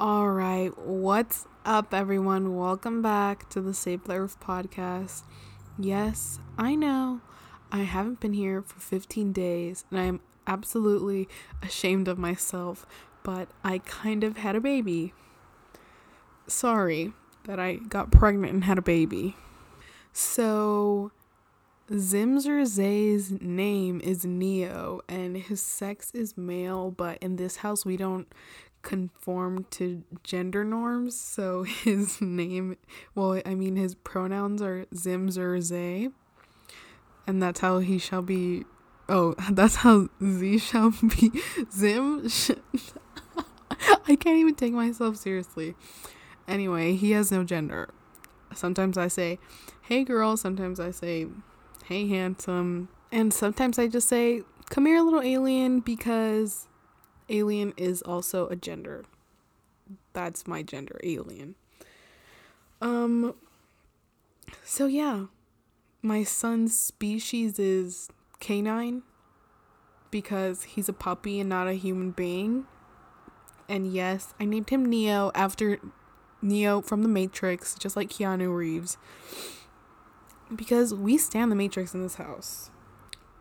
All right, what's up, everyone? Welcome back to the Save the Earth podcast. Yes, I know I haven't been here for 15 days, and I am absolutely ashamed of myself, but I kind of had a baby. Sorry that I got pregnant and had a baby. So, Zimzer Zay's name is Neo, and his sex is male, but in this house, we don't conform to gender norms. So his name, well, I mean, his pronouns are Zimzer Zay. And that's how he shall be. Oh, that's how Z shall be. Zim. Sh- I can't even take myself seriously. Anyway, he has no gender. Sometimes I say, hey girl. Sometimes I say, hey handsome. And sometimes I just say, come here, little alien, because alien is also a gender. That's my gender, alien. Um so yeah, my son's species is canine because he's a puppy and not a human being. And yes, I named him Neo after Neo from the Matrix, just like Keanu Reeves. Because we stand the Matrix in this house.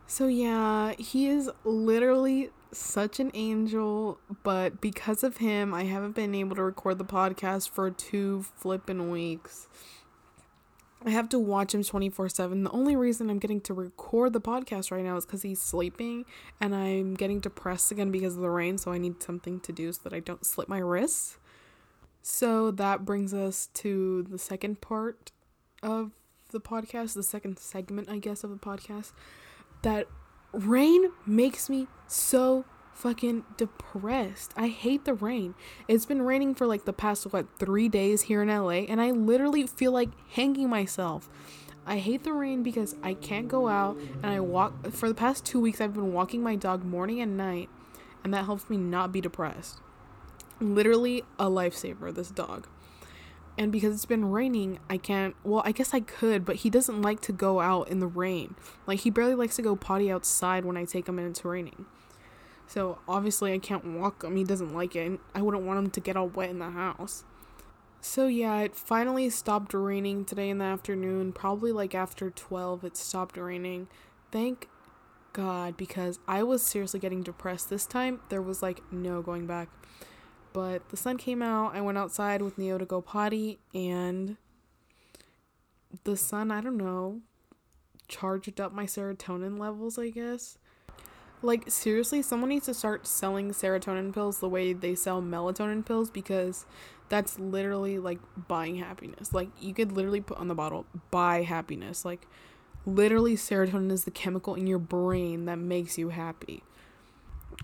So yeah, he is literally such an angel, but because of him, I haven't been able to record the podcast for two flippin' weeks. I have to watch him 24 7. The only reason I'm getting to record the podcast right now is because he's sleeping and I'm getting depressed again because of the rain, so I need something to do so that I don't slip my wrists. So that brings us to the second part of the podcast, the second segment, I guess, of the podcast. That rain makes me so fucking depressed. I hate the rain. It's been raining for like the past what 3 days here in LA and I literally feel like hanging myself. I hate the rain because I can't go out and I walk for the past 2 weeks I've been walking my dog morning and night and that helps me not be depressed. Literally a lifesaver this dog and because it's been raining, I can't. Well, I guess I could, but he doesn't like to go out in the rain. Like, he barely likes to go potty outside when I take him and it's raining. So, obviously, I can't walk him. He doesn't like it. And I wouldn't want him to get all wet in the house. So, yeah, it finally stopped raining today in the afternoon. Probably like after 12, it stopped raining. Thank God, because I was seriously getting depressed this time. There was like no going back. But the sun came out. I went outside with Neo to go potty, and the sun, I don't know, charged up my serotonin levels, I guess. Like, seriously, someone needs to start selling serotonin pills the way they sell melatonin pills because that's literally like buying happiness. Like, you could literally put on the bottle, buy happiness. Like, literally, serotonin is the chemical in your brain that makes you happy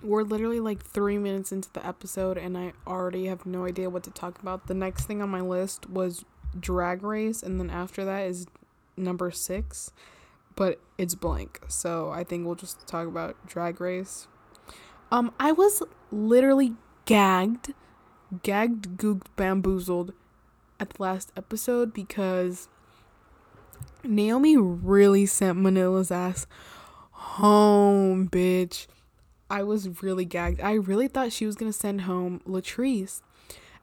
we're literally like three minutes into the episode and I already have no idea what to talk about. The next thing on my list was Drag Race, and then after that is number six, but it's blank. So I think we'll just talk about Drag Race. Um, I was literally gagged, gagged, googed, bamboozled at the last episode because Naomi really sent Manila's ass home, bitch. I was really gagged. I really thought she was gonna send home Latrice.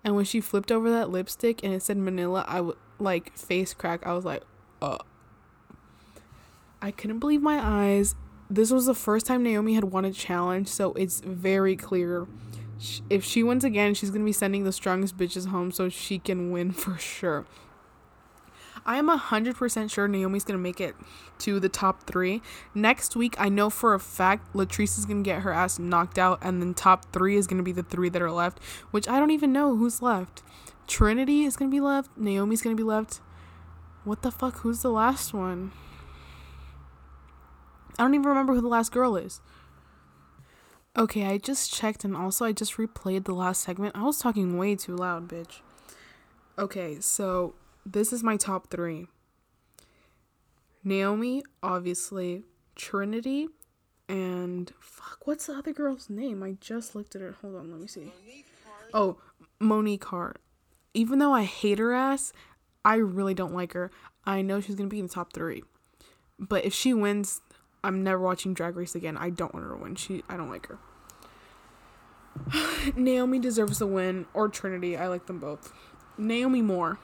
And when she flipped over that lipstick and it said Manila, I would like face crack. I was like, uh. I couldn't believe my eyes. This was the first time Naomi had won a challenge, so it's very clear. If she wins again, she's gonna be sending the strongest bitches home so she can win for sure. I am 100% sure Naomi's going to make it to the top three. Next week, I know for a fact Latrice is going to get her ass knocked out, and then top three is going to be the three that are left, which I don't even know who's left. Trinity is going to be left. Naomi's going to be left. What the fuck? Who's the last one? I don't even remember who the last girl is. Okay, I just checked and also I just replayed the last segment. I was talking way too loud, bitch. Okay, so this is my top three Naomi, obviously, Trinity, and fuck, what's the other girl's name? I just looked at her. Hold on, let me see. Oh, Monique Heart. Even though I hate her ass, I really don't like her. I know she's gonna be in the top three, but if she wins, I'm never watching Drag Race again. I don't want her to win. She, I don't like her. Naomi deserves the win, or Trinity. I like them both. Naomi more.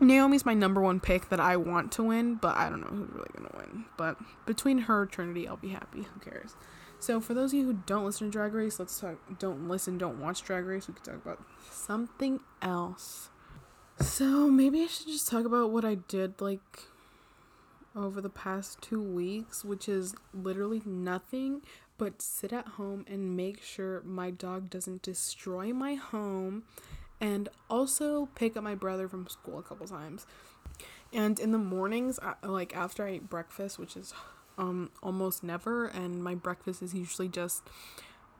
Naomi's my number one pick that I want to win, but I don't know who's really gonna win. But between her Trinity, I'll be happy. Who cares? So for those of you who don't listen to Drag Race, let's talk. Don't listen, don't watch Drag Race. We could talk about something else. So maybe I should just talk about what I did like over the past two weeks, which is literally nothing but sit at home and make sure my dog doesn't destroy my home and also pick up my brother from school a couple times. And in the mornings, like after I eat breakfast, which is um almost never, and my breakfast is usually just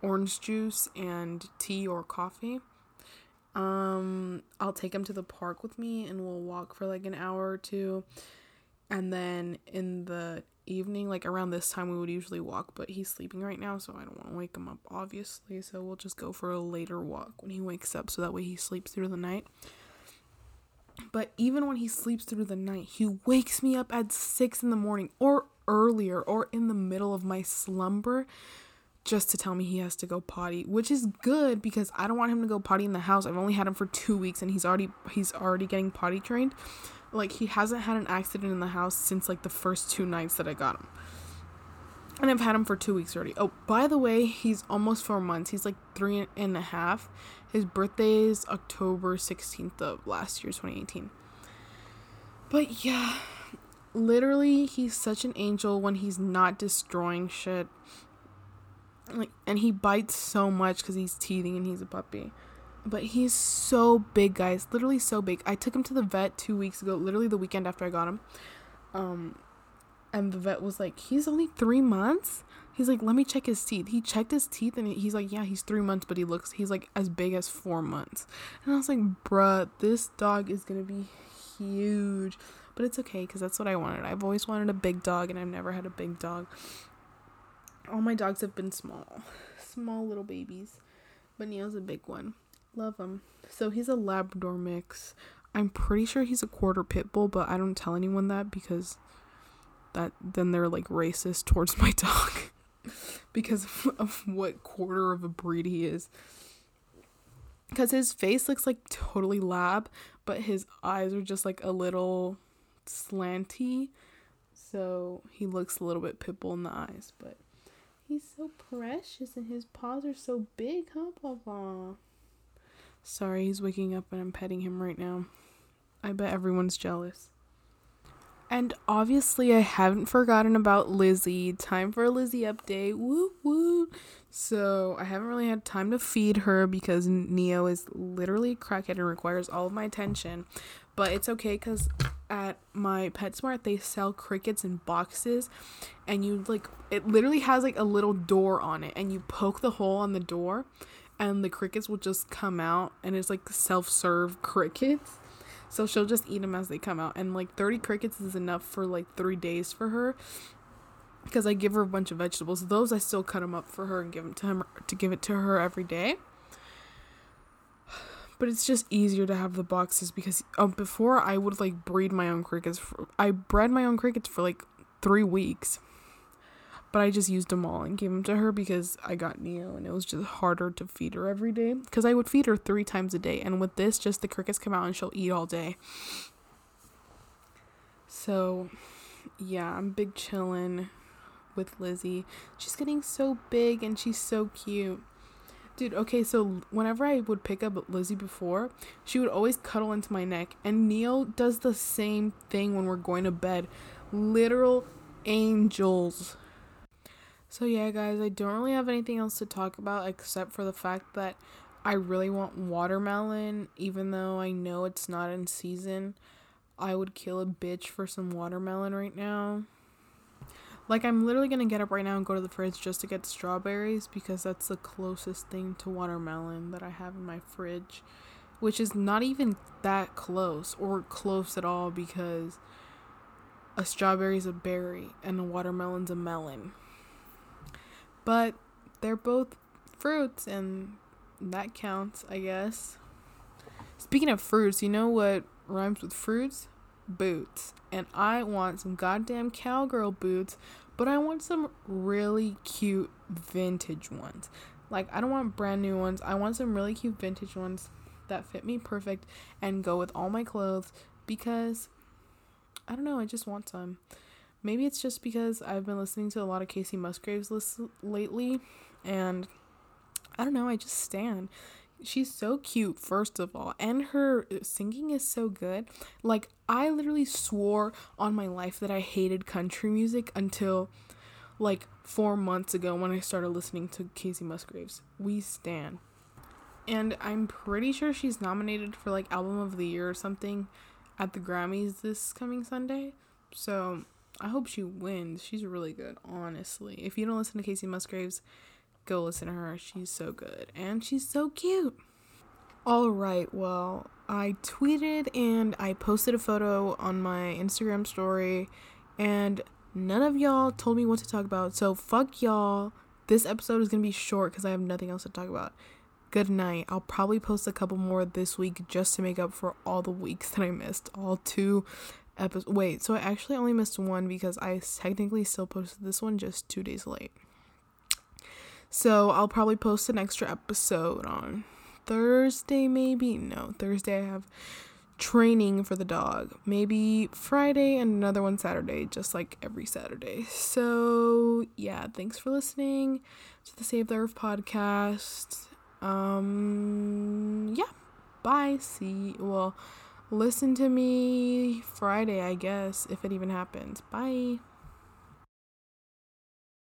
orange juice and tea or coffee. Um, I'll take him to the park with me, and we'll walk for like an hour or two. And then in the evening, like around this time, we would usually walk, but he's sleeping right now, so I don't want to wake him up, obviously. So we'll just go for a later walk when he wakes up, so that way he sleeps through the night. But even when he sleeps through the night, he wakes me up at six in the morning or earlier or in the middle of my slumber just to tell me he has to go potty, which is good because I don't want him to go potty in the house. I've only had him for 2 weeks and he's already he's already getting potty trained like he hasn't had an accident in the house since like the first two nights that I got him. And I've had him for two weeks already. Oh, by the way, he's almost four months. He's like three and a half. His birthday is October 16th of last year, 2018. But yeah, literally, he's such an angel when he's not destroying shit. Like, and he bites so much because he's teething and he's a puppy. But he's so big, guys. Literally so big. I took him to the vet two weeks ago, literally the weekend after I got him. Um, and the vet was like, he's only three months. He's like, let me check his teeth. He checked his teeth and he's like, yeah, he's three months, but he looks, he's like as big as four months. And I was like, bruh, this dog is gonna be huge. But it's okay because that's what I wanted. I've always wanted a big dog and I've never had a big dog. All my dogs have been small, small little babies. But Neo's a big one. Love him. So he's a Labrador mix. I'm pretty sure he's a quarter pit bull, but I don't tell anyone that because that then they're like racist towards my dog because of what quarter of a breed he is. Because his face looks like totally lab, but his eyes are just like a little slanty. So he looks a little bit pit bull in the eyes, but he's so precious and his paws are so big, huh, Papa? Sorry, he's waking up and I'm petting him right now. I bet everyone's jealous. And obviously, I haven't forgotten about Lizzie. Time for a Lizzie update. Woo woo. So, I haven't really had time to feed her because Neo is literally crackhead and requires all of my attention. But it's okay because at my PetSmart, they sell crickets in boxes. And you like, it literally has like a little door on it. And you poke the hole on the door and the crickets will just come out and it's like self-serve crickets. So she'll just eat them as they come out. And like 30 crickets is enough for like three days for her because i give her a bunch of vegetables. Those i still cut them up for her and give them to him to give it to her every day. But it's just easier to have the boxes because um, before i would like breed my own crickets for, i bred my own crickets for like three weeks but I just used them all and gave them to her because I got Neo and it was just harder to feed her every day because I would feed her three times a day and with this just the crickets come out and she'll eat all day. So yeah, I'm big chillin' with Lizzie. She's getting so big and she's so cute. Dude, okay, so whenever I would pick up Lizzie before, she would always cuddle into my neck. And Neo does the same thing when we're going to bed. Literal angels. So, yeah, guys, I don't really have anything else to talk about except for the fact that I really want watermelon, even though I know it's not in season. I would kill a bitch for some watermelon right now. Like, I'm literally gonna get up right now and go to the fridge just to get strawberries because that's the closest thing to watermelon that I have in my fridge, which is not even that close or close at all because a strawberry is a berry and a watermelon's a melon. But they're both fruits, and that counts, I guess. Speaking of fruits, you know what rhymes with fruits? Boots. And I want some goddamn cowgirl boots, but I want some really cute vintage ones. Like, I don't want brand new ones. I want some really cute vintage ones that fit me perfect and go with all my clothes because I don't know, I just want some. Maybe it's just because I've been listening to a lot of Kacey Musgraves lists lately and I don't know, I just stand. She's so cute, first of all, and her singing is so good. Like, I literally swore on my life that I hated country music until like four months ago when I started listening to Kacey Musgraves. We stand. And I'm pretty sure she's nominated for like Album of the Year or something at the Grammys this coming Sunday. So I hope she wins. She's really good, honestly. If you don't listen to Kacey Musgraves, go listen to her. She's so good. And she's so cute. All right, well, I tweeted and I posted a photo on my Instagram story, and none of y'all told me what to talk about. So, fuck y'all. This episode is gonna be short because I have nothing else to talk about. Good night. I'll probably post a couple more this week just to make up for all the weeks that I missed. All two episodes. Wait, so I actually only missed one because I technically still posted this one just two days late. So, I'll probably post an extra episode on Thursday, maybe. No, Thursday I have training for the dog. Maybe Friday and another one Saturday, just like every Saturday. So, yeah, thanks for listening to the Save the Earth podcast. Um, yeah, bye. See, well, listen to me Friday, I guess, if it even happens. Bye.